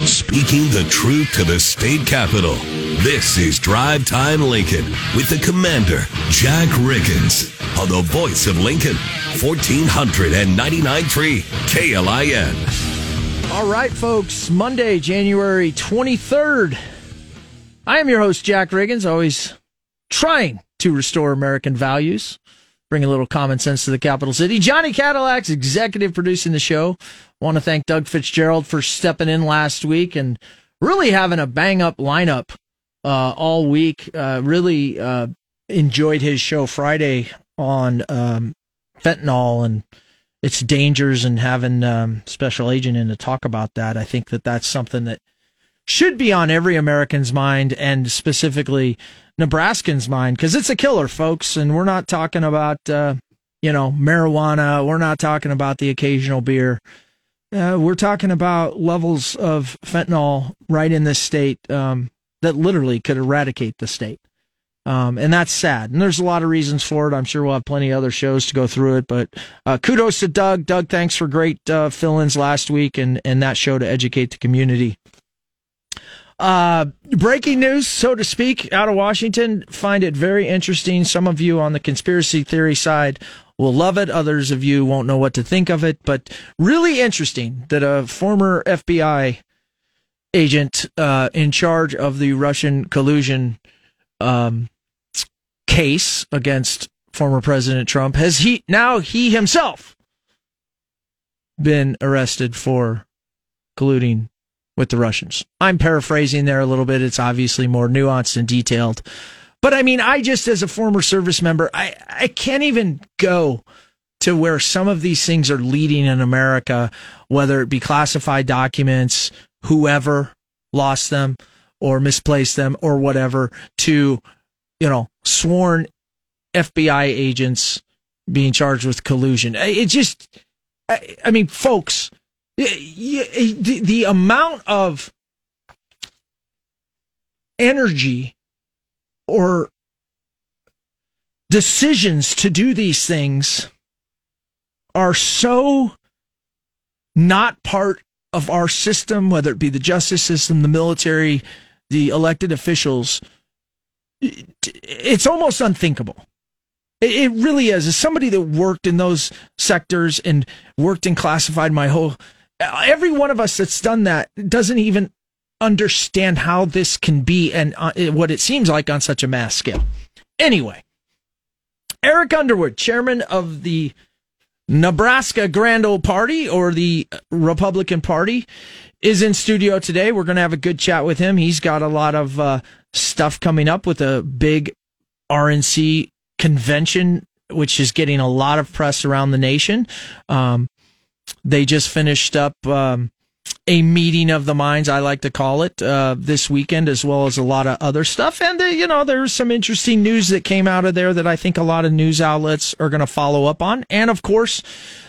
Speaking the truth to the state capitol. This is Drive Time Lincoln with the commander, Jack Riggins, on the voice of Lincoln, 1499.3 KLIN. All right, folks, Monday, January 23rd. I am your host, Jack Riggins, always trying to restore American values, bring a little common sense to the capital city. Johnny Cadillac's executive producing the show. Want to thank Doug Fitzgerald for stepping in last week and really having a bang up lineup uh, all week. Uh, really uh, enjoyed his show Friday on um, fentanyl and its dangers and having um, special agent in to talk about that. I think that that's something that should be on every American's mind and specifically Nebraskan's mind because it's a killer, folks. And we're not talking about, uh, you know, marijuana. We're not talking about the occasional beer. Uh, we're talking about levels of fentanyl right in this state um, that literally could eradicate the state. Um, and that's sad. And there's a lot of reasons for it. I'm sure we'll have plenty of other shows to go through it. But uh, kudos to Doug. Doug, thanks for great uh, fill ins last week and, and that show to educate the community. Uh, breaking news, so to speak, out of Washington. Find it very interesting. Some of you on the conspiracy theory side will love it. Others of you won't know what to think of it, but really interesting that a former FBI agent uh, in charge of the Russian collusion um, case against former President Trump has he now he himself been arrested for colluding with the Russians. I'm paraphrasing there a little bit. It's obviously more nuanced and detailed. But I mean, I just, as a former service member, I, I can't even go to where some of these things are leading in America, whether it be classified documents, whoever lost them or misplaced them or whatever, to, you know, sworn FBI agents being charged with collusion. It just, I, I mean, folks, Eh, the, the amount of energy or decisions to do these things are so not part of our system, whether it be the justice system, the military, the elected officials. It's almost unthinkable. It really is. As somebody that worked in those sectors and worked in classified my whole every one of us that's done that doesn't even understand how this can be and uh, what it seems like on such a mass scale. Anyway, Eric Underwood, chairman of the Nebraska Grand Old Party or the Republican Party, is in studio today. We're going to have a good chat with him. He's got a lot of uh, stuff coming up with a big RNC convention, which is getting a lot of press around the nation. Um, they just finished up um, a meeting of the minds, I like to call it, uh, this weekend, as well as a lot of other stuff. And, uh, you know, there's some interesting news that came out of there that I think a lot of news outlets are going to follow up on. And, of course,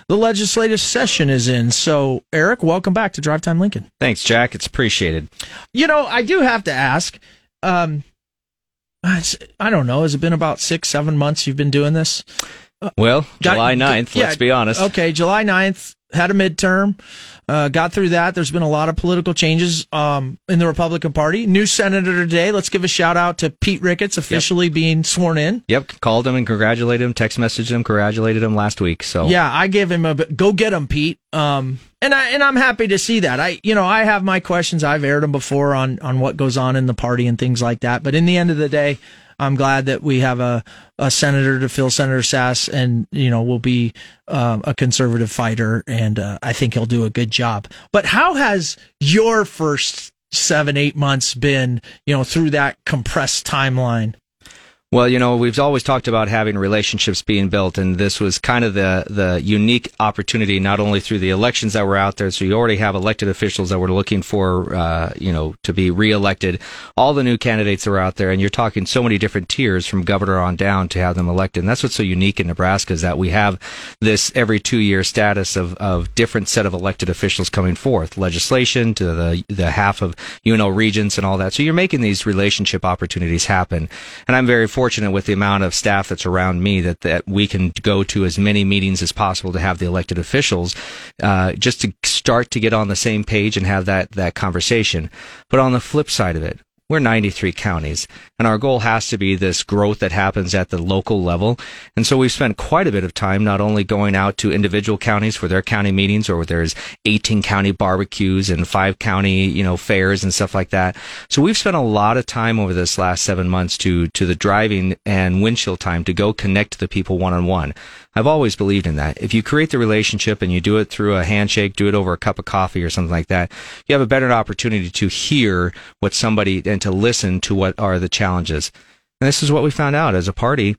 the legislative session is in. So, Eric, welcome back to Drive Time Lincoln. Thanks, Jack. It's appreciated. You know, I do have to ask. Um, I don't know. Has it been about six, seven months you've been doing this? Well, July 9th, let's be honest. Okay, July 9th, had a midterm, uh, got through that. There's been a lot of political changes um, in the Republican Party. New senator today. Let's give a shout out to Pete Ricketts officially yep. being sworn in. Yep, called him and congratulated him. Text messaged him, congratulated him last week. So yeah, I gave him a go get him, Pete. Um, and I and I'm happy to see that. I you know I have my questions. I've aired them before on on what goes on in the party and things like that. But in the end of the day. I'm glad that we have a, a senator to fill Senator Sasse, and you know will be um, a conservative fighter, and uh, I think he'll do a good job. But how has your first seven eight months been? You know, through that compressed timeline. Well, you know, we've always talked about having relationships being built, and this was kind of the the unique opportunity, not only through the elections that were out there. So you already have elected officials that were looking for, uh, you know, to be reelected. All the new candidates are out there, and you're talking so many different tiers from governor on down to have them elected. And that's what's so unique in Nebraska is that we have this every two year status of of different set of elected officials coming forth, legislation to the the half of you know regions and all that. So you're making these relationship opportunities happen, and I'm very fortunate fortunate with the amount of staff that's around me that, that we can go to as many meetings as possible to have the elected officials, uh, just to start to get on the same page and have that, that conversation. But on the flip side of it, we're 93 counties and our goal has to be this growth that happens at the local level. And so we've spent quite a bit of time not only going out to individual counties for their county meetings or there's 18 county barbecues and five county, you know, fairs and stuff like that. So we've spent a lot of time over this last seven months to, to the driving and windshield time to go connect to the people one on one. I've always believed in that. If you create the relationship and you do it through a handshake, do it over a cup of coffee or something like that, you have a better opportunity to hear what somebody and to listen to what are the challenges. And this is what we found out as a party.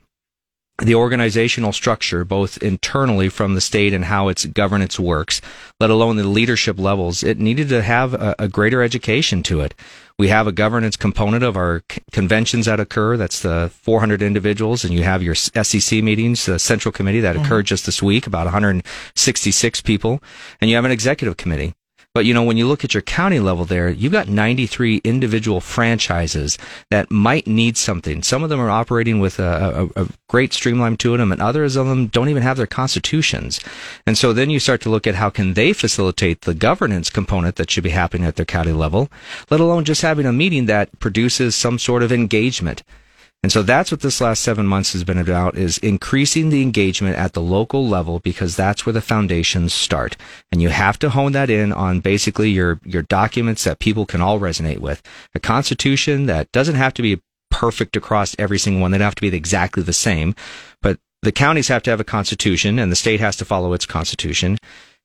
The organizational structure, both internally from the state and how its governance works, let alone the leadership levels, it needed to have a, a greater education to it. We have a governance component of our c- conventions that occur. That's the 400 individuals, and you have your SEC meetings, the central committee that mm-hmm. occurred just this week, about 166 people, and you have an executive committee. But you know, when you look at your county level there, you've got 93 individual franchises that might need something. Some of them are operating with a, a, a, great streamline to them, and others of them don't even have their constitutions. And so then you start to look at how can they facilitate the governance component that should be happening at their county level, let alone just having a meeting that produces some sort of engagement. And so that's what this last seven months has been about is increasing the engagement at the local level because that's where the foundations start. And you have to hone that in on basically your, your documents that people can all resonate with. A constitution that doesn't have to be perfect across every single one. They don't have to be exactly the same, but the counties have to have a constitution and the state has to follow its constitution.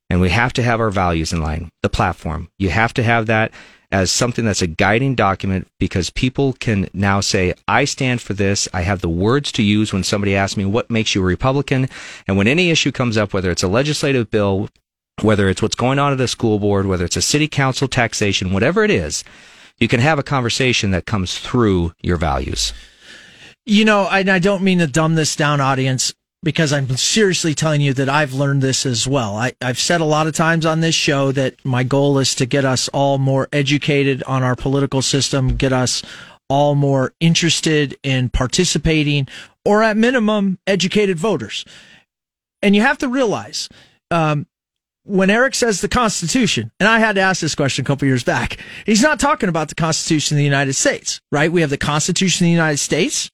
And we have to have our values in line, the platform. You have to have that as something that's a guiding document because people can now say, I stand for this. I have the words to use when somebody asks me what makes you a Republican. And when any issue comes up, whether it's a legislative bill, whether it's what's going on at a school board, whether it's a city council taxation, whatever it is, you can have a conversation that comes through your values. You know, I don't mean to dumb this down, audience because I'm seriously telling you that I've learned this as well. I, have said a lot of times on this show that my goal is to get us all more educated on our political system, get us all more interested in participating, or at minimum, educated voters. And you have to realize, um, when Eric says the Constitution, and I had to ask this question a couple years back, he's not talking about the Constitution of the United States, right? We have the Constitution of the United States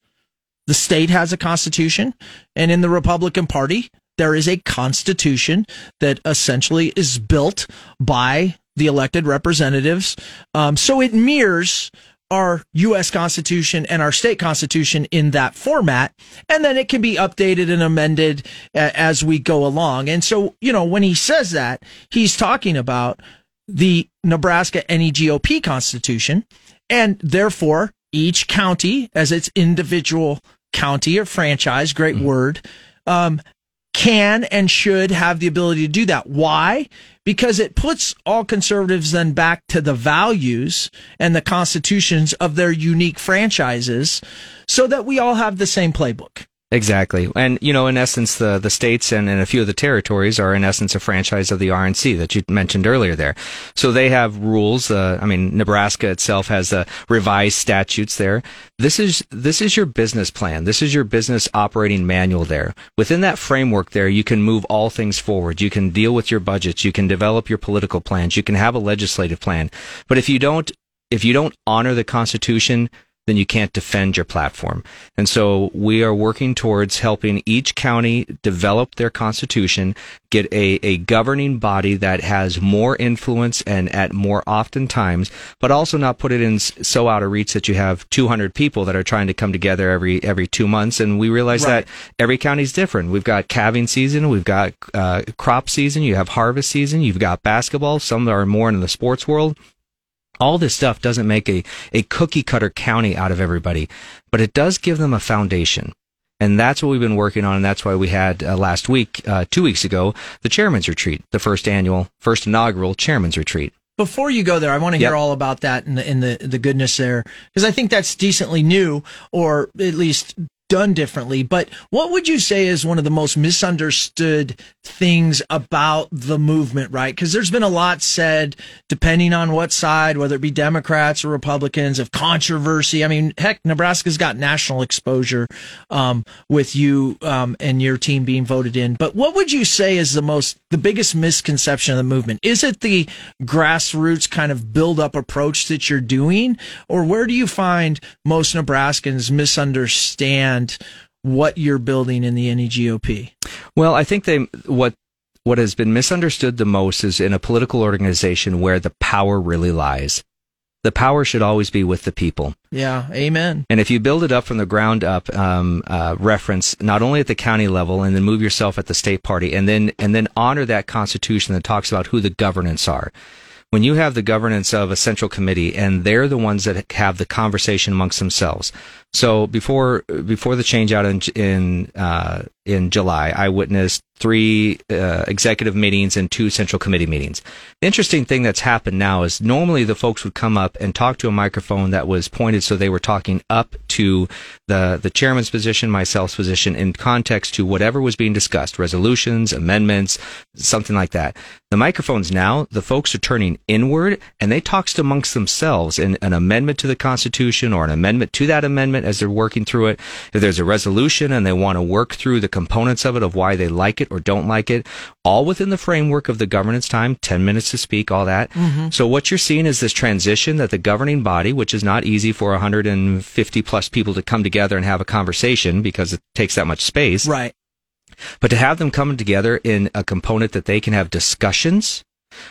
the state has a constitution, and in the Republican Party, there is a constitution that essentially is built by the elected representatives. Um, so it mirrors our U.S. Constitution and our state constitution in that format, and then it can be updated and amended as we go along. And so, you know, when he says that, he's talking about the Nebraska NEGOP Constitution, and therefore each county as its individual county or franchise, great mm-hmm. word, um, can and should have the ability to do that. Why? Because it puts all conservatives then back to the values and the constitutions of their unique franchises so that we all have the same playbook. Exactly. And, you know, in essence, the, the states and, and a few of the territories are in essence a franchise of the RNC that you mentioned earlier there. So they have rules. Uh, I mean, Nebraska itself has the revised statutes there. This is, this is your business plan. This is your business operating manual there. Within that framework there, you can move all things forward. You can deal with your budgets. You can develop your political plans. You can have a legislative plan. But if you don't, if you don't honor the Constitution, then you can't defend your platform. And so we are working towards helping each county develop their constitution, get a, a governing body that has more influence and at more often times, but also not put it in so out of reach that you have 200 people that are trying to come together every, every two months. And we realize right. that every county is different. We've got calving season. We've got uh, crop season. You have harvest season. You've got basketball. Some are more in the sports world all this stuff doesn't make a, a cookie cutter county out of everybody, but it does give them a foundation. And that's what we've been working on. And that's why we had uh, last week, uh, two weeks ago, the chairman's retreat, the first annual, first inaugural chairman's retreat. Before you go there, I want to hear yep. all about that and the, and the, the goodness there, because I think that's decently new, or at least done differently. But what would you say is one of the most misunderstood things about the movement, right? Because there's been a lot said, depending on what side, whether it be Democrats or Republicans, of controversy. I mean, heck, Nebraska's got national exposure um, with you um, and your team being voted in. But what would you say is the most, the biggest misconception of the movement? Is it the grassroots kind of build up approach that you're doing? Or where do you find most Nebraskans misunderstand what you're building in the NEGOP? Well, I think they what what has been misunderstood the most is in a political organization where the power really lies. The power should always be with the people. Yeah, amen. And if you build it up from the ground up, um, uh, reference not only at the county level, and then move yourself at the state party, and then and then honor that constitution that talks about who the governance are when you have the governance of a central committee and they're the ones that have the conversation amongst themselves. So before before the change out in in uh, in July, I witnessed three uh, executive meetings and two central committee meetings. The interesting thing that's happened now is normally the folks would come up and talk to a microphone that was pointed so they were talking up to the the chairman's position, myself's position, in context to whatever was being discussed, resolutions, amendments, something like that. The microphones now, the folks are turning inward and they talk amongst themselves in an amendment to the Constitution or an amendment to that amendment as they're working through it. If there's a resolution and they want to work through the components of it of why they like it or don't like it, all within the framework of the governance time, 10 minutes to speak, all that. Mm-hmm. So what you're seeing is this transition that the governing body, which is not easy for 150 plus people to come together and have a conversation because it takes that much space. Right. But to have them come together in a component that they can have discussions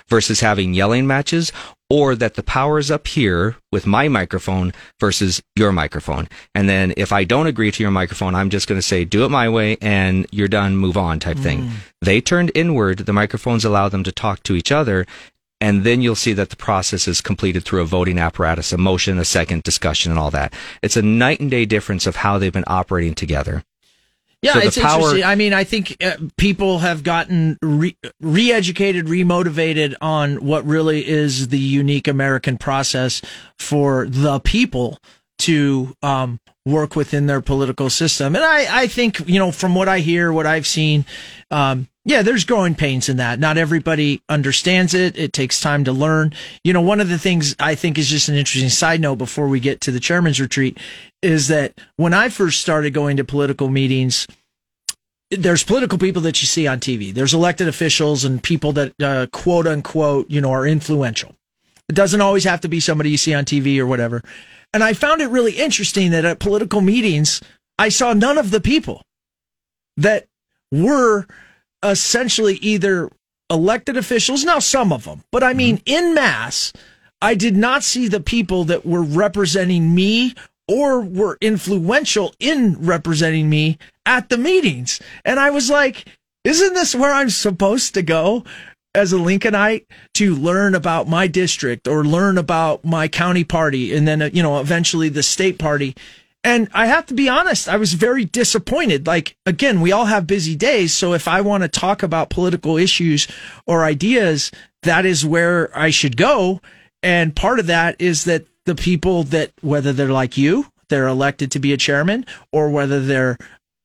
versus having yelling matches or that the power is up here with my microphone versus your microphone. And then if I don't agree to your microphone, I'm just going to say, do it my way and you're done, move on type mm. thing. They turned inward. The microphones allow them to talk to each other. And then you'll see that the process is completed through a voting apparatus, a motion, a second discussion and all that. It's a night and day difference of how they've been operating together. Yeah, so it's power- interesting. I mean, I think uh, people have gotten re- educated re-motivated on what really is the unique American process for the people to um, work within their political system. And I, I think, you know, from what I hear, what I've seen, um, yeah, there's growing pains in that. Not everybody understands it. It takes time to learn. You know, one of the things I think is just an interesting side note before we get to the chairman's retreat is that when I first started going to political meetings, there's political people that you see on TV. There's elected officials and people that uh, quote unquote, you know, are influential. It doesn't always have to be somebody you see on TV or whatever. And I found it really interesting that at political meetings, I saw none of the people that were essentially either elected officials, now some of them, but I mean, mm-hmm. in mass, I did not see the people that were representing me or were influential in representing me at the meetings. And I was like, isn't this where I'm supposed to go as a Lincolnite to learn about my district or learn about my county party and then, uh, you know, eventually the state party? And I have to be honest, I was very disappointed. Like, again, we all have busy days. So if I want to talk about political issues or ideas, that is where I should go. And part of that is that the people that, whether they're like you, they're elected to be a chairman, or whether they're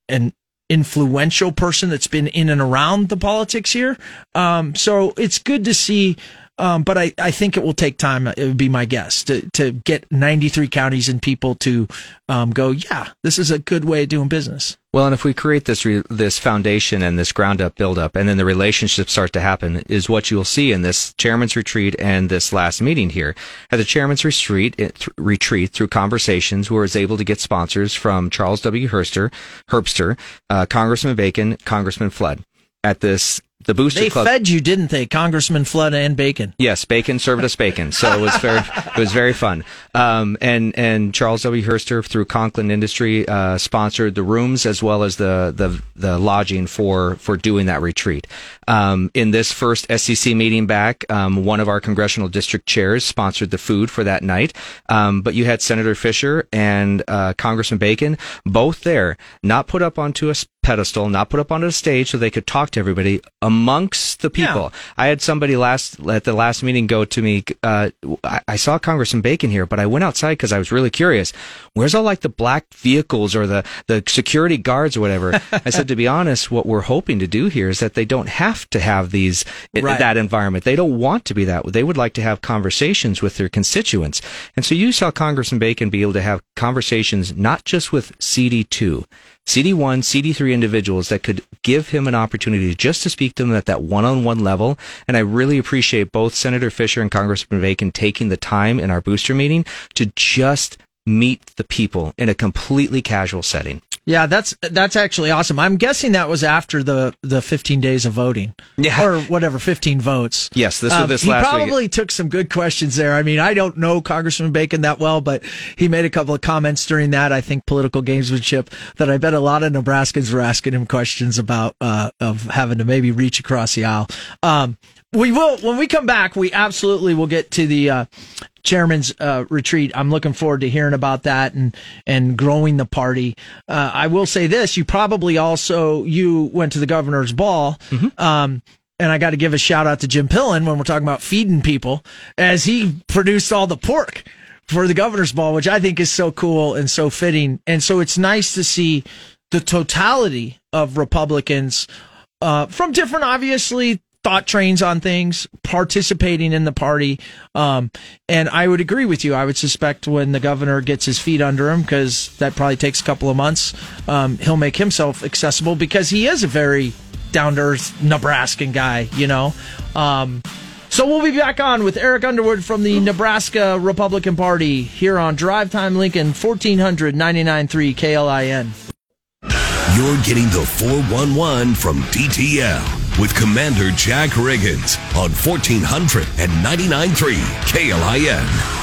an influential person that's been in and around the politics here. Um, so it's good to see um, but I, I think it will take time. It would be my guess to, to get 93 counties and people to um, go, yeah, this is a good way of doing business. Well, and if we create this re- this foundation and this ground up build up, and then the relationships start to happen, is what you'll see in this chairman's retreat and this last meeting here. At the chairman's retreat, th- retreat through conversations, we was able to get sponsors from Charles W. Herster, Herbster, uh, Congressman Bacon, Congressman Flood. At this the booster they club. fed you, didn't they, Congressman Flood and Bacon? Yes, Bacon served us bacon, so it was very it was very fun. Um, and and Charles W. Herster through Conklin Industry uh, sponsored the rooms as well as the the the lodging for for doing that retreat. Um, in this first SEC meeting back, um, one of our congressional district chairs sponsored the food for that night. Um, but you had Senator Fischer and uh, Congressman Bacon both there, not put up onto a pedestal, not put up on a stage so they could talk to everybody amongst the people. Yeah. I had somebody last at the last meeting go to me. Uh, I, I, saw Congressman Bacon here, but I went outside because I was really curious. Where's all like the black vehicles or the the security guards or whatever? I said, to be honest, what we're hoping to do here is that they don't have to have these right. that environment. They don't want to be that. They would like to have conversations with their constituents, and so you saw Congressman Bacon be able to have conversations not just with CD two CD1, CD3 individuals that could give him an opportunity just to speak to them at that one-on-one level. And I really appreciate both Senator Fischer and Congressman Bacon taking the time in our booster meeting to just meet the people in a completely casual setting. Yeah, that's that's actually awesome. I'm guessing that was after the the 15 days of voting, yeah, or whatever, 15 votes. Yes, this um, was this last. He probably week. took some good questions there. I mean, I don't know Congressman Bacon that well, but he made a couple of comments during that. I think political gamesmanship that I bet a lot of Nebraskans were asking him questions about uh, of having to maybe reach across the aisle. Um, we will when we come back. We absolutely will get to the uh, chairman's uh, retreat. I'm looking forward to hearing about that and and growing the party. Uh, I will say this: you probably also you went to the governor's ball. Mm-hmm. Um, and I got to give a shout out to Jim Pillen when we're talking about feeding people, as he produced all the pork for the governor's ball, which I think is so cool and so fitting. And so it's nice to see the totality of Republicans uh, from different, obviously, thought trains on things, participating in the party. Um, and I would agree with you. I would suspect when the governor gets his feet under him, because that probably takes a couple of months, um, he'll make himself accessible because he is a very down to earth Nebraskan guy, you know. Um, so we'll be back on with Eric Underwood from the Nebraska Republican Party here on Drive Time Lincoln, 1499.3 KLIN. You're getting the 411 from DTL with Commander Jack Riggins on 1499.3 KLIN.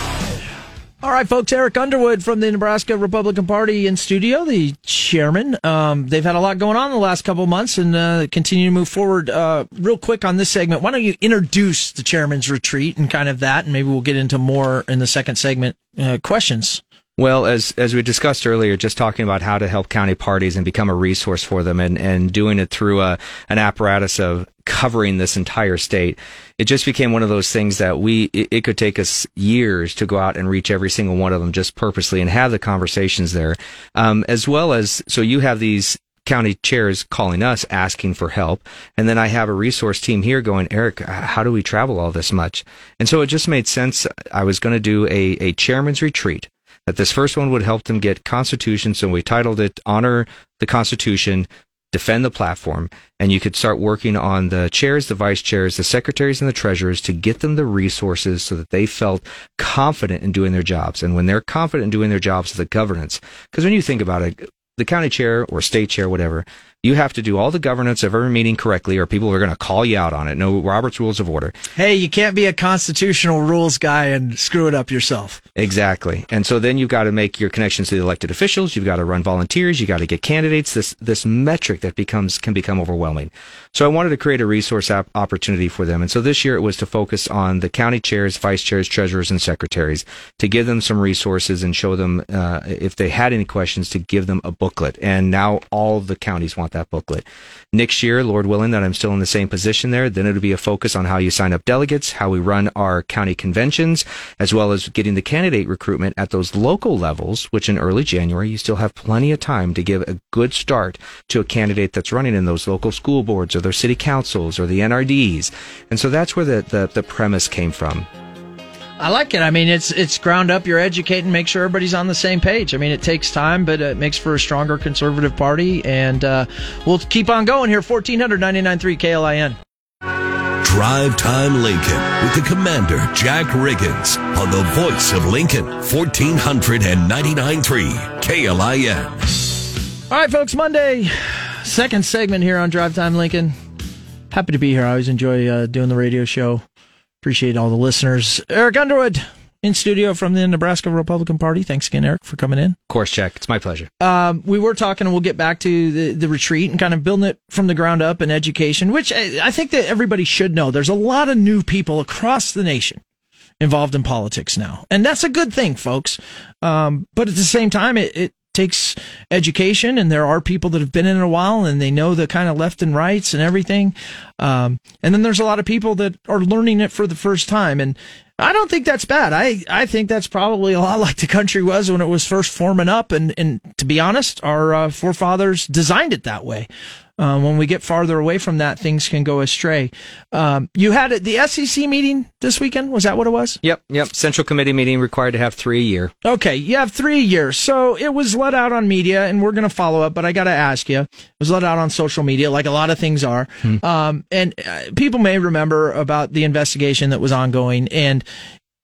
All right, folks. Eric Underwood from the Nebraska Republican Party in studio, the chairman. Um, they've had a lot going on the last couple months and uh, continue to move forward. Uh, real quick on this segment, why don't you introduce the chairman's retreat and kind of that, and maybe we'll get into more in the second segment uh, questions. Well, as as we discussed earlier, just talking about how to help county parties and become a resource for them, and, and doing it through a an apparatus of covering this entire state, it just became one of those things that we it, it, could take us years to go out and reach every single one of them just purposely and have the conversations there, um, as well as so you have these county chairs calling us asking for help. And then I have a resource team here going, Eric, how do we travel all this much? And so it just made sense. I was going to do a, a chairman's retreat that this first one would help them get Constitution. So we titled it Honor the Constitution, Defend the Platform. And you could start working on the chairs, the vice chairs, the secretaries, and the treasurers to get them the resources so that they felt confident in doing their jobs. And when they're confident in doing their jobs, the governance. Because when you think about it, the county chair or state chair, whatever, you have to do all the governance of every meeting correctly, or people are going to call you out on it. No Robert's Rules of Order. Hey, you can't be a constitutional rules guy and screw it up yourself. Exactly. And so then you've got to make your connections to the elected officials. You've got to run volunteers. You've got to get candidates. This this metric that becomes can become overwhelming. So I wanted to create a resource opportunity for them. And so this year it was to focus on the county chairs, vice chairs, treasurers, and secretaries to give them some resources and show them uh, if they had any questions to give them a booklet. And now all the counties want that booklet. Next year, Lord willing, that I'm still in the same position there, then it'll be a focus on how you sign up delegates, how we run our county conventions, as well as getting the candidate recruitment at those local levels, which in early January, you still have plenty of time to give a good start to a candidate that's running in those local school boards or their city councils or the NRDs. And so that's where the, the, the premise came from. I like it. I mean, it's it's ground up. You're educating, make sure everybody's on the same page. I mean, it takes time, but it makes for a stronger conservative party, and uh, we'll keep on going here. 1499.3 KLIN. Drive Time Lincoln with the Commander Jack Riggins on the voice of Lincoln 1499.3 KLIN. All right, folks. Monday, second segment here on Drive Time Lincoln. Happy to be here. I always enjoy uh, doing the radio show. Appreciate all the listeners. Eric Underwood in studio from the Nebraska Republican Party. Thanks again, Eric, for coming in. Of course, Jack. It's my pleasure. Um, we were talking, and we'll get back to the, the retreat and kind of building it from the ground up in education, which I, I think that everybody should know. There's a lot of new people across the nation involved in politics now. And that's a good thing, folks. Um, but at the same time, it, it takes education, and there are people that have been in it a while and they know the kind of left and rights and everything. Um, and then there's a lot of people that are learning it for the first time, and I don't think that's bad. I, I think that's probably a lot like the country was when it was first forming up. And, and to be honest, our uh, forefathers designed it that way. Uh, when we get farther away from that, things can go astray. Um, you had the SEC meeting this weekend. Was that what it was? Yep, yep. Central Committee meeting required to have three a year. Okay, you have three years. So it was let out on media, and we're going to follow up. But I got to ask you, it was let out on social media, like a lot of things are. Hmm. Um, and uh, people may remember about the investigation that was ongoing. And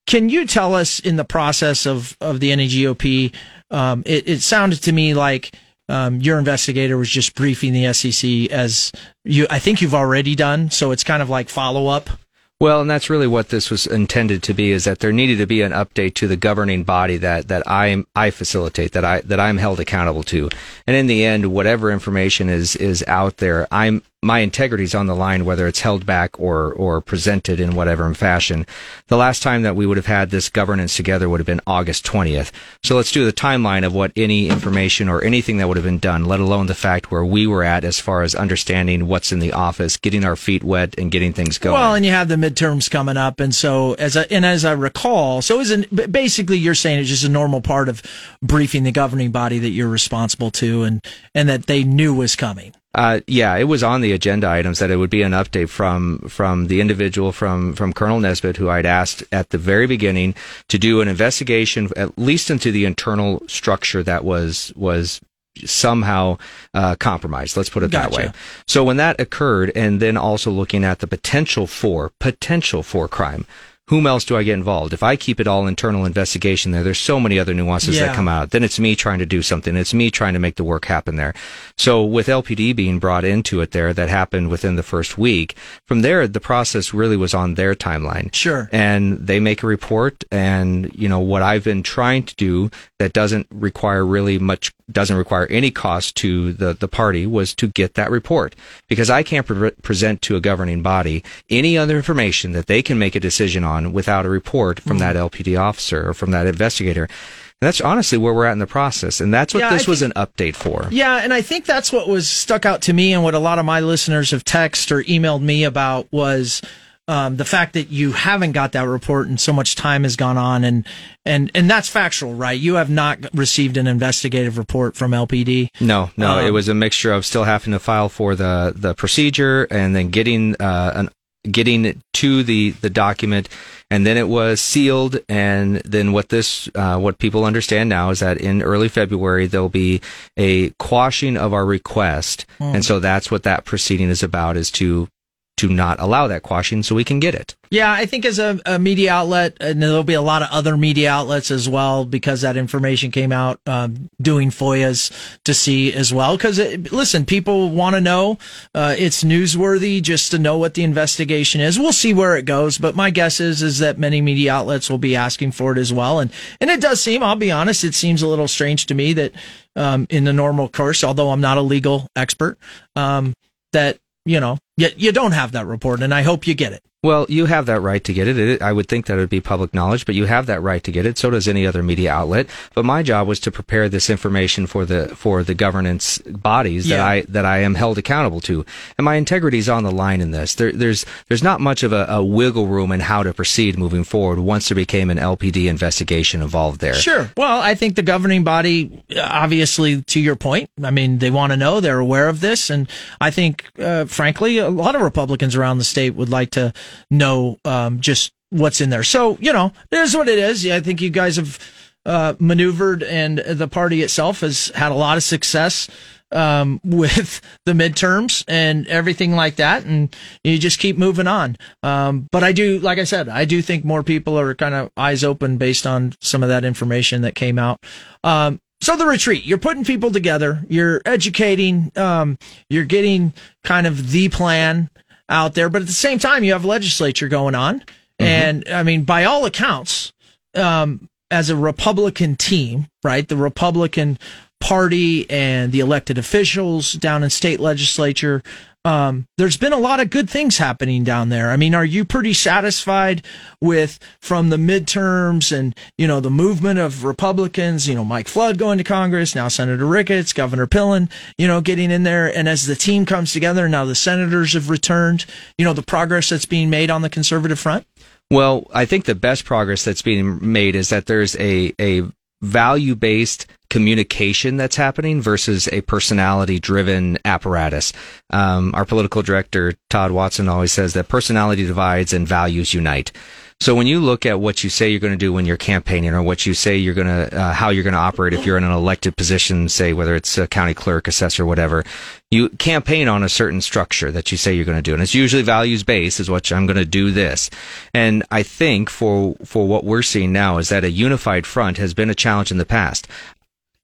can you tell us in the process of of the NEGOP? Um, it, it sounded to me like um, your investigator was just briefing the SEC as you. I think you've already done, so it's kind of like follow up. Well, and that's really what this was intended to be: is that there needed to be an update to the governing body that that I I facilitate, that I that I'm held accountable to, and in the end, whatever information is is out there, I'm my integrity is on the line, whether it's held back or or presented in whatever fashion. The last time that we would have had this governance together would have been August 20th. So let's do the timeline of what any information or anything that would have been done, let alone the fact where we were at as far as understanding what's in the office, getting our feet wet, and getting things going. Well, and you have the midterms coming up, and so as and as I recall, so isn't basically you're saying it's just a normal part of briefing the governing body that you're responsible to, and and that they knew was coming. Uh, yeah, it was on the agenda items that it would be an update from from the individual from from Colonel Nesbitt, who I'd asked at the very beginning to do an investigation, at least into the internal structure that was was somehow uh, compromised. Let's put it gotcha. that way. So when that occurred, and then also looking at the potential for potential for crime whom else do I get involved? If I keep it all internal investigation there, there's so many other nuances yeah. that come out. Then it's me trying to do something. It's me trying to make the work happen there. So with LPD being brought into it there, that happened within the first week. From there, the process really was on their timeline. Sure. And they make a report and, you know, what I've been trying to do that doesn't require really much, doesn't require any cost to the, the party was to get that report because I can't pre- present to a governing body any other information that they can make a decision on without a report from mm that LPD officer or from that investigator. And that's honestly where we're at in the process. And that's what yeah, this think, was an update for. Yeah. And I think that's what was stuck out to me and what a lot of my listeners have texted or emailed me about was, um, the fact that you haven't got that report and so much time has gone on and and and that's factual, right? You have not received an investigative report from LPD. No, no, um, it was a mixture of still having to file for the the procedure and then getting uh, an getting to the the document and then it was sealed and then what this uh, what people understand now is that in early february there'll be a quashing of our request mm. and so that's what that proceeding is about is to to not allow that quashing so we can get it. Yeah, I think as a, a, media outlet, and there'll be a lot of other media outlets as well because that information came out um, doing FOIAs to see as well. Because listen, people want to know. Uh, it's newsworthy just to know what the investigation is. We'll see where it goes, but my guess is is that many media outlets will be asking for it as well. And and it does seem, I'll be honest, it seems a little strange to me that um, in the normal course, although I'm not a legal expert, um, that you know, you, you don't have that report, and I hope you get it. Well, you have that right to get it. it. I would think that it would be public knowledge, but you have that right to get it. So does any other media outlet. But my job was to prepare this information for the for the governance bodies yeah. that I that I am held accountable to, and my integrity is on the line in this. There, there's there's not much of a, a, wiggle room in how to proceed moving forward once there became an LPD investigation involved there. Sure. Well, I think the governing body, obviously, to your point, I mean, they want to know, they're aware of this, and I think, uh, frankly, a lot of Republicans around the state would like to know um, just what's in there. So you know, it is what it is. Yeah, I think you guys have uh, maneuvered, and the party itself has had a lot of success um, with the midterms and everything like that, and you just keep moving on. Um, but I do, like I said, I do think more people are kind of eyes open based on some of that information that came out. Um, so the retreat, you're putting people together, you're educating, um, you're getting kind of the plan out there. But at the same time, you have legislature going on. Mm-hmm. And I mean, by all accounts, um, as a Republican team, right, the Republican Party and the elected officials down in state legislature, um, there's been a lot of good things happening down there. I mean, are you pretty satisfied with from the midterms and you know the movement of Republicans? You know, Mike Flood going to Congress now, Senator Ricketts, Governor Pillen, you know, getting in there, and as the team comes together, now the senators have returned. You know, the progress that's being made on the conservative front. Well, I think the best progress that's being made is that there's a a value based communication that's happening versus a personality driven apparatus. Um, our political director, Todd Watson, always says that personality divides and values unite. So when you look at what you say you're going to do when you're campaigning, or what you say you're going to, uh, how you're going to operate if you're in an elected position, say whether it's a county clerk, assessor, whatever, you campaign on a certain structure that you say you're going to do, and it's usually values based. Is what I'm going to do this, and I think for for what we're seeing now is that a unified front has been a challenge in the past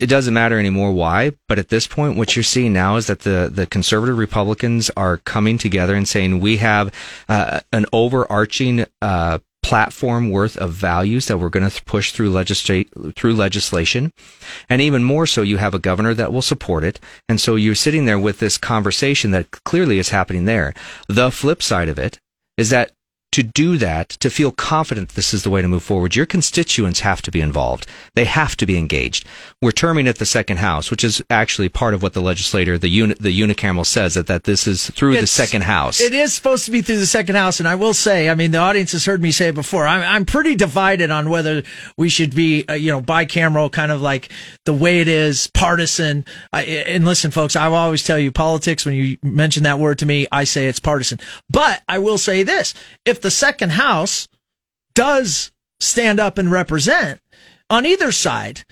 it doesn't matter anymore why, but at this point, what you're seeing now is that the, the conservative Republicans are coming together and saying we have uh, an overarching uh, platform worth of values that we're going to push through legislate through legislation, and even more so, you have a governor that will support it, and so you're sitting there with this conversation that clearly is happening there. The flip side of it is that to do that, to feel confident this is the way to move forward, your constituents have to be involved. They have to be engaged. We're terming it the second house, which is actually part of what the legislator, the uni, the unicameral says that, that this is through it's, the second house. It is supposed to be through the second house. And I will say, I mean, the audience has heard me say it before. I'm, I'm pretty divided on whether we should be, uh, you know, bicameral, kind of like the way it is, partisan. I, and listen, folks, I will always tell you politics, when you mention that word to me, I say it's partisan. But I will say this. If the second house does stand up and represent on either side,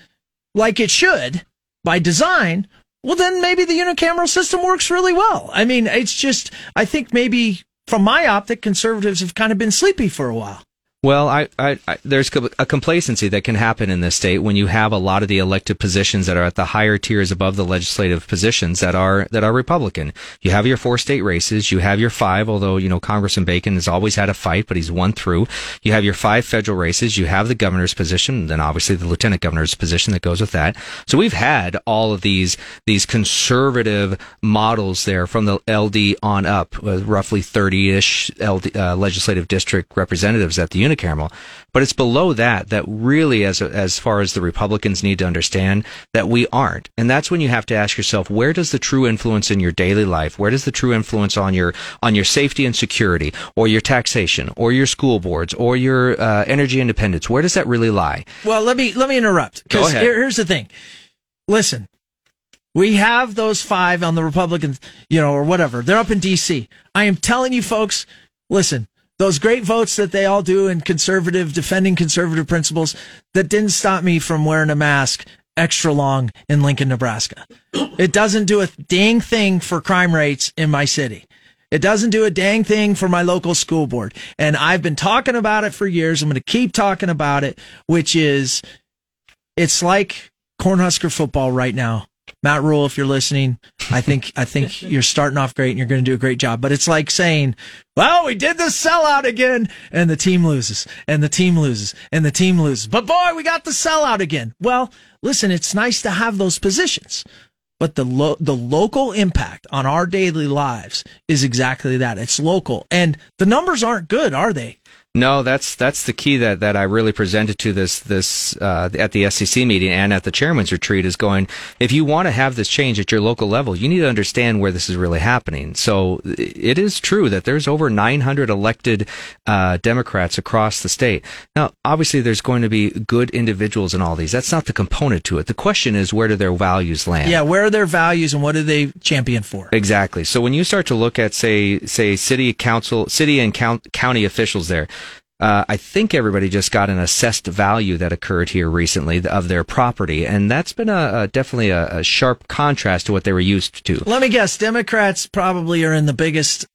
like it should by design, well, then maybe the unicameral system works really well. I mean, it's just, I think maybe from my optic, conservatives have kind of been sleepy for a while. Well, I, I, I, there's a complacency that can happen in this state when you have a lot of the elected positions that are at the higher tiers above the legislative positions that are that are Republican. You have your four state races, you have your five, although you know Congressman Bacon has always had a fight, but he's won through. You have your five federal races, you have the governor's position, then obviously the lieutenant governor's position that goes with that. So we've had all of these these conservative models there from the LD on up, roughly 30-ish LD, uh, legislative district representatives at the unicameral. But it's below that that really, as as far as the Republicans need to understand, that we aren't. And that's when you have to ask yourself, where does the true influence in your daily life, where does the true influence on your on your safety and security, or your taxation, or your school boards, or your uh, energy independence, where does that really lie? Well, let me let me interrupt. Go ahead. Here, here's the thing. Listen, we have those five on the Republicans, you know, or whatever. They're up in D.C. I am telling you, folks, listen, those great votes that they all do in conservative, defending conservative principles, that didn't stop me from wearing a mask extra long in Lincoln, Nebraska. It doesn't do a dang thing for crime rates in my city. It doesn't do a dang thing for my local school board. And I've been talking about it for years. I'm going to keep talking about it, which is it's like Cornhusker football right now. Matt Rhule, if you're listening, I think I think you're starting off great and you're going to do a great job. But it's like saying, "Well, we did the sellout again," and the team loses, and the team loses, and the team loses. But boy, we got the sellout again. Well, listen, it's nice to have those positions, but the lo- the local impact on our daily lives is exactly that. It's local, and the numbers aren't good, are they? No, that's that's the key that, that I really presented to this this uh, at the SEC meeting and at the chairman's retreat is going. If you want to have this change at your local level, you need to understand where this is really happening. So it is true that there's over 900 elected uh, Democrats across the state. Now, obviously, there's going to be good individuals in all these. That's not the component to it. The question is where do their values land? Yeah, where are their values and what do they champion for? Exactly. So when you start to look at say say city council, city and count, county officials there uh, I think everybody just got an assessed value that occurred here recently of their property, and that's been a, a definitely a, a, sharp contrast to what they were used to. Let me guess, Democrats probably are in the biggest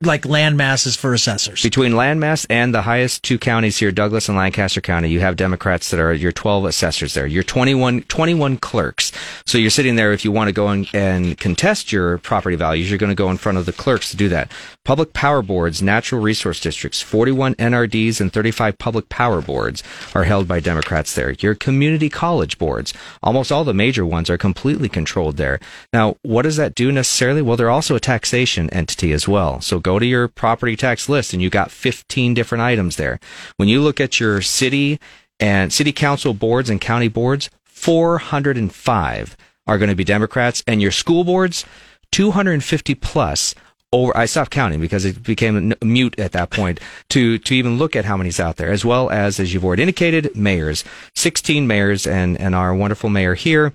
like land masses for assessors. Between landmass and the highest two counties here, Douglas and Lancaster County, you have Democrats that are your 12 assessors there. Your 21, 21 clerks. So you're sitting there if you want to go and, and contest your property values, you're going to go in front of the clerks to do that. Public power boards, natural resource districts, 41 NRDs and 35 public power boards are held by Democrats there. Your community college boards, almost all the major ones are completely controlled there. Now, what does that do necessarily? Well, they're also a taxation entity as well. So go to your property tax list and you got 15 different items there. When you look at your city and city council boards and county boards, 405 are going to be Democrats and your school boards, 250 plus over, I stopped counting because it became mute at that point to, to even look at how many's out there, as well as, as you've already indicated, mayors, 16 mayors and, and our wonderful mayor here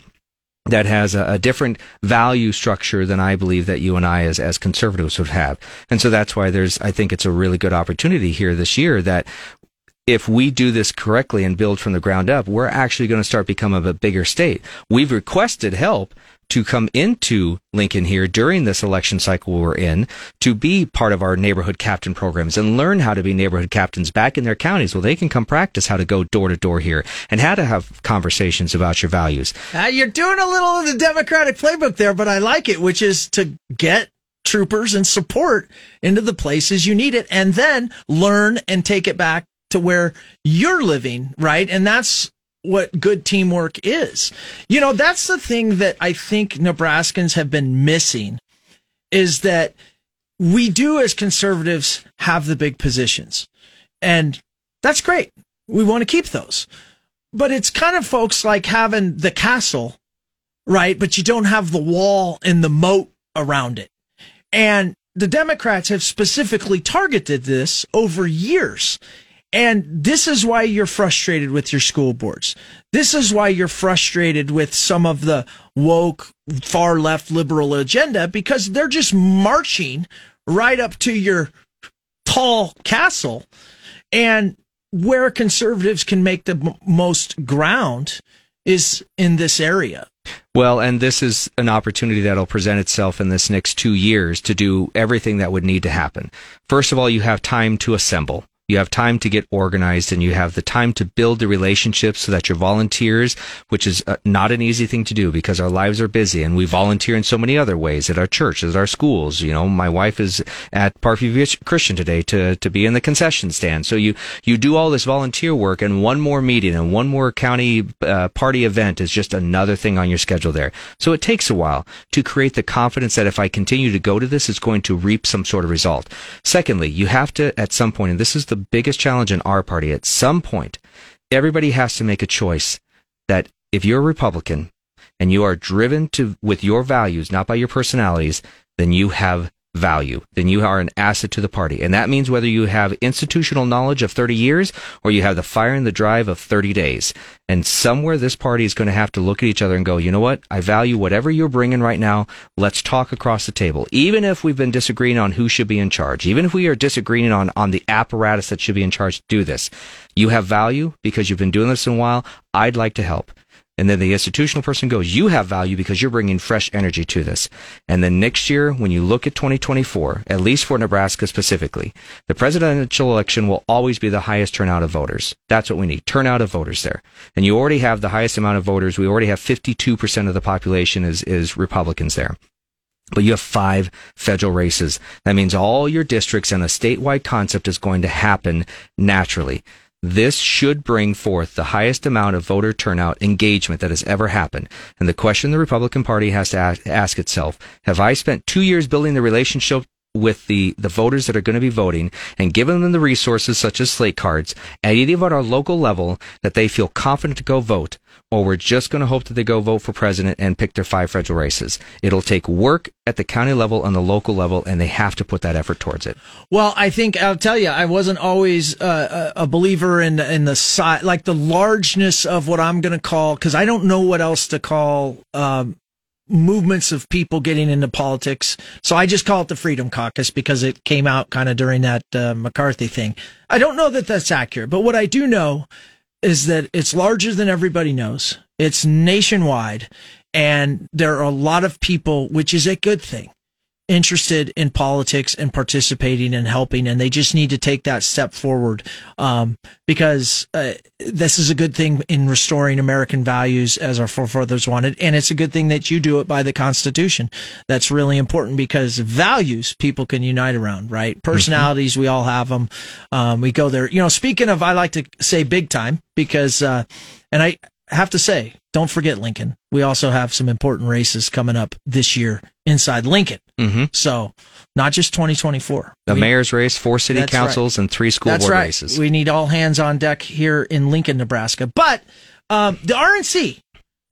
that has a, a, different value structure than I believe that you and I as, as conservatives would have. And so that's why there's, I think it's a really good opportunity here this year that if we do this correctly and build from the ground up, we're actually going to start becoming a bigger state. We've requested help to come into Lincoln here during this election cycle we're in to be part of our neighborhood captain programs and learn how to be neighborhood captains back in their counties. Well, they can come practice how to go door to door here and how to have conversations about your values. Uh, you're doing a little of the Democratic playbook there, but I like it, which is to get troopers and support into the places you need it and then learn and take it back to where you're living, right? And that's what good teamwork is. You know, that's the thing that I think Nebraskans have been missing is that we do as conservatives have the big positions. And that's great. We want to keep those. But it's kind of folks like having the castle, right? But you don't have the wall and the moat around it. And the Democrats have specifically targeted this over years. And this is why you're frustrated with your school boards. This is why you're frustrated with some of the woke, far left liberal agenda because they're just marching right up to your tall castle. And where conservatives can make the m- most ground is in this area. Well, and this is an opportunity that'll present itself in this next two years to do everything that would need to happen. First of all, you have time to assemble. You have time to get organized and you have the time to build the relationships so that your volunteers, which is uh, not an easy thing to do because our lives are busy and we volunteer in so many other ways at our church, at our schools. You know, my wife is at Parkview Christian today to, to be in the concession stand. So you, you do all this volunteer work and one more meeting and one more county uh, party event is just another thing on your schedule there. So it takes a while to create the confidence that if I continue to go to this, it's going to reap some sort of result. Secondly, you have to, at some point, and this is the biggest challenge in our party. At some point, everybody has to make a choice that if you're a Republican and you are driven to with your values, not by your personalities, then you have value, then you are an asset to the party. And that means whether you have institutional knowledge of 30 years or you have the fire and the drive of 30 days. And somewhere this party is going to have to look at each other and go, you know what? I value whatever you're bringing right now. Let's talk across the table. Even if we've been disagreeing on who should be in charge, even if we are disagreeing on, on the apparatus that should be in charge to do this, you have value because you've been doing this in a while. I'd like to help. And then the institutional person goes, you have value because you're bringing fresh energy to this. And then next year, when you look at 2024, at least for Nebraska specifically, the presidential election will always be the highest turnout of voters. That's what we need. Turnout of voters there. And you already have the highest amount of voters. We already have 52% of the population is, is Republicans there. But you have five federal races. That means all your districts and a statewide concept is going to happen naturally. This should bring forth the highest amount of voter turnout engagement that has ever happened. And the question the Republican Party has to ask itself, have I spent two years building the relationship with the, the voters that are going to be voting and giving them the resources such as slate cards at even at our local level that they feel confident to go vote? Or we're just going to hope that they go vote for president and pick their five federal races. It'll take work at the county level and the local level, and they have to put that effort towards it. Well, I think I'll tell you, I wasn't always uh, a believer in in the size, like the largeness of what I'm going to call, because I don't know what else to call um, movements of people getting into politics. So I just call it the Freedom Caucus because it came out kind of during that uh, McCarthy thing. I don't know that that's accurate, but what I do know is that it's larger than everybody knows. It's nationwide and there are a lot of people, which is a good thing interested in politics and participating and helping, and they just need to take that step forward um, because uh, this is a good thing in restoring American values as our forefathers wanted, and it's a good thing that you do it by the Constitution. That's really important because values people can unite around, right? Mm-hmm. Personalities, mm-hmm. we all have them. Um, we go there. You know, speaking of, I like to say big time because, uh, and I have to say, don't forget Lincoln. We also have some important races coming up this year inside Lincoln. Mm-hmm. So not just 2024. The we, mayor's race, four city councils, right. and three school that's board right. races. We need all hands on deck here in Lincoln, Nebraska. But um, the RNC,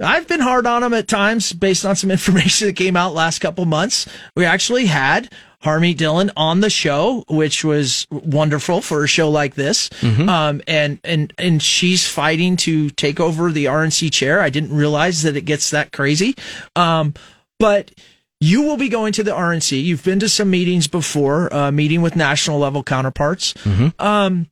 I've been hard on them at times based on some information that came out last couple months. We actually had Harmeet Dillon on the show, which was wonderful for a show like this. Mm-hmm. Um, and, and, and she's fighting to take over the RNC chair. I didn't realize that it gets that crazy. Um, but you will be going to the RNC. You've been to some meetings before, uh, meeting with national level counterparts. Mm-hmm. Um,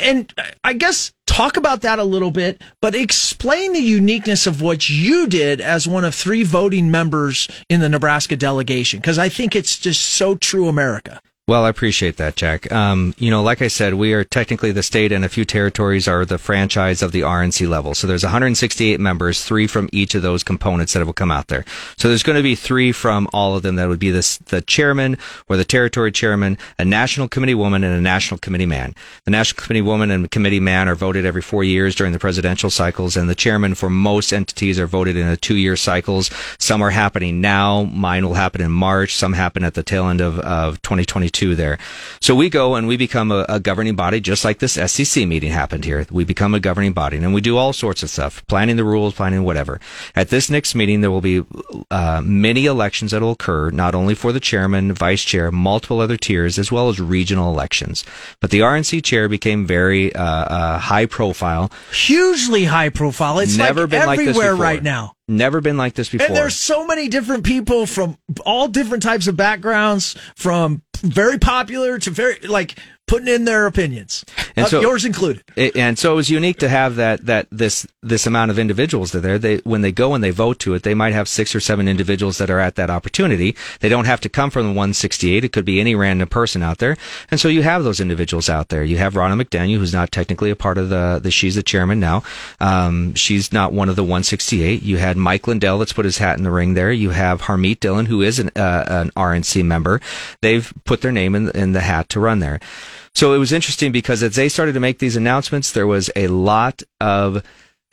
and I guess talk about that a little bit, but explain the uniqueness of what you did as one of three voting members in the Nebraska delegation, because I think it's just so true America. Well, I appreciate that, Jack. Um, you know, like I said, we are technically the state and a few territories are the franchise of the RNC level. So there's 168 members, three from each of those components that will come out there. So there's going to be three from all of them. That would be this, the chairman or the territory chairman, a national committee woman, and a national committee man. The national committee woman and committee man are voted every four years during the presidential cycles, and the chairman for most entities are voted in a two-year cycles. Some are happening now. Mine will happen in March. Some happen at the tail end of, of 2022 two there. So we go and we become a, a, governing body, just like this SEC meeting happened here. We become a governing body and we do all sorts of stuff, planning the rules, planning whatever. At this next meeting, there will be uh, many elections that will occur, not only for the chairman, vice chair, multiple other tiers, as well as regional elections. But the RNC chair became very uh, uh, high profile, hugely high profile. It's never like been everywhere like this before. right now. Never been like this before. And there's so many different people from all different types of backgrounds, from very popular to very like putting in their opinions, and uh, so, yours included. It, and so it was unique to have that that this this amount of individuals that there. They when they go and they vote to it, they might have six or seven individuals that are at that opportunity. They don't have to come from the 168. It could be any random person out there, and so you have those individuals out there. You have Ronna McDaniel, who's not technically a part of the the. She's the chairman now. Um, she's not one of the 168. You had Mike Lindell that's put his hat in the ring there. You have Harmeet Dillon, who is an uh, an RNC member. They've put their name in, in the hat to run there. So it was interesting because as they started to make these announcements, there was a lot of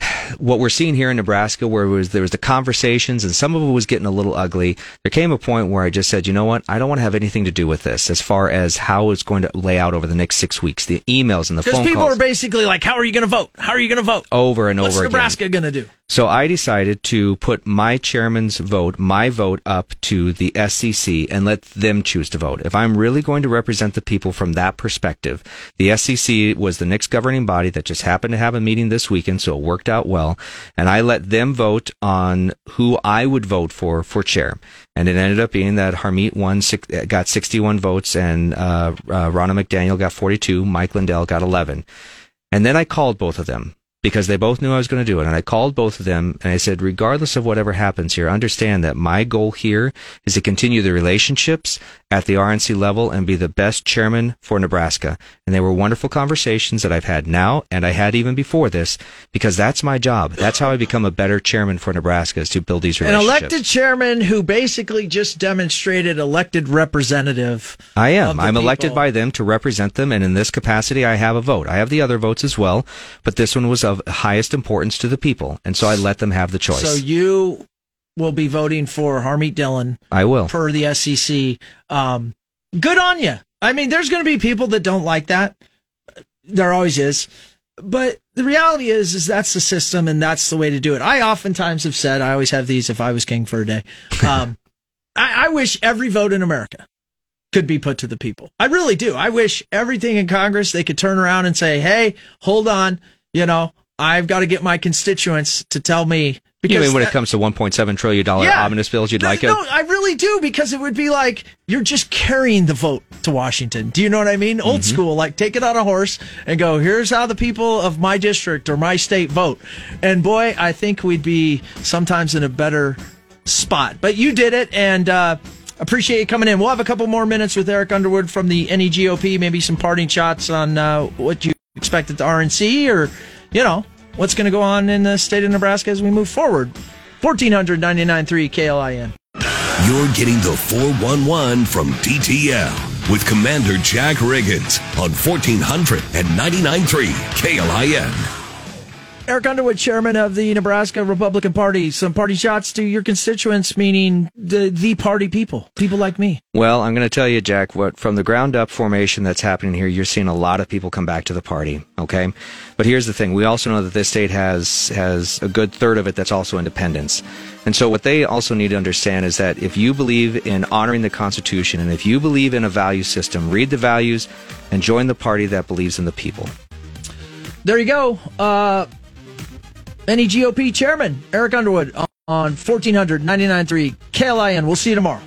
what we're seeing here in Nebraska, where was, there was the conversations and some of it was getting a little ugly. There came a point where I just said, you know what? I don't want to have anything to do with this as far as how it's going to lay out over the next six weeks. The emails and the phone calls. Because people are basically like, how are you going to vote? How are you going to vote? Over and What's over Nebraska going to do? So I decided to put my chairman's vote, my vote up to the SEC and let them choose to vote. If I'm really going to represent the people from that perspective, the SEC was the next governing body that just happened to have a meeting this weekend, so it worked out well. And I let them vote on who I would vote for for chair. And it ended up being that Harmeet won, got 61 votes and uh, uh, Ronna McDaniel got 42, Mike Lindell got 11. And then I called both of them because they both knew I was going to do it. And I called both of them and I said, regardless of whatever happens here, understand that my goal here is to continue the relationships at the RNC level and be the best chairman for Nebraska. And they were wonderful conversations that I've had now and I had even before this because that's my job. That's how I become a better chairman for Nebraska is to build these relationships. An elected chairman who basically just demonstrated elected representative. I am. I'm people. elected by them to represent them. And in this capacity, I have a vote. I have the other votes as well, but this one was of highest importance to the people. And so I let them have the choice. So you will be voting for Harmeet Dillon. I will. Per the SEC. Um, good on you. I mean, there's going to be people that don't like that. There always is. But the reality is, is that's the system and that's the way to do it. I oftentimes have said, I always have these if I was king for a day. Um, I, I wish every vote in America could be put to the people. I really do. I wish everything in Congress, they could turn around and say, Hey, hold on. You know, I've got to get my constituents to tell me. Because you mean when that, it comes to 1.7 trillion dollar yeah, omnibus bills, you'd like it? No, I really do because it would be like you're just carrying the vote to Washington. Do you know what I mean? Old mm-hmm. school, like take it on a horse and go. Here's how the people of my district or my state vote. And boy, I think we'd be sometimes in a better spot. But you did it, and uh, Appreciate you coming in. We'll have a couple more minutes with Eric Underwood from the NEGOP, maybe some parting shots on uh, what you expect at the RNC or, you know, what's going to go on in the state of Nebraska as we move forward. 1499.3 KLIN. You're getting the 411 from DTL with Commander Jack Riggins on 1499.3 KLIN. Eric Underwood, chairman of the Nebraska Republican Party. Some party shots to your constituents, meaning the the party people, people like me. Well, I'm going to tell you, Jack, what from the ground up formation that's happening here, you're seeing a lot of people come back to the party. Okay, but here's the thing: we also know that this state has has a good third of it that's also independents, and so what they also need to understand is that if you believe in honoring the Constitution and if you believe in a value system, read the values and join the party that believes in the people. There you go. Uh, NEGOP chairman Eric Underwood on 1499.3 KLIN. We'll see you tomorrow.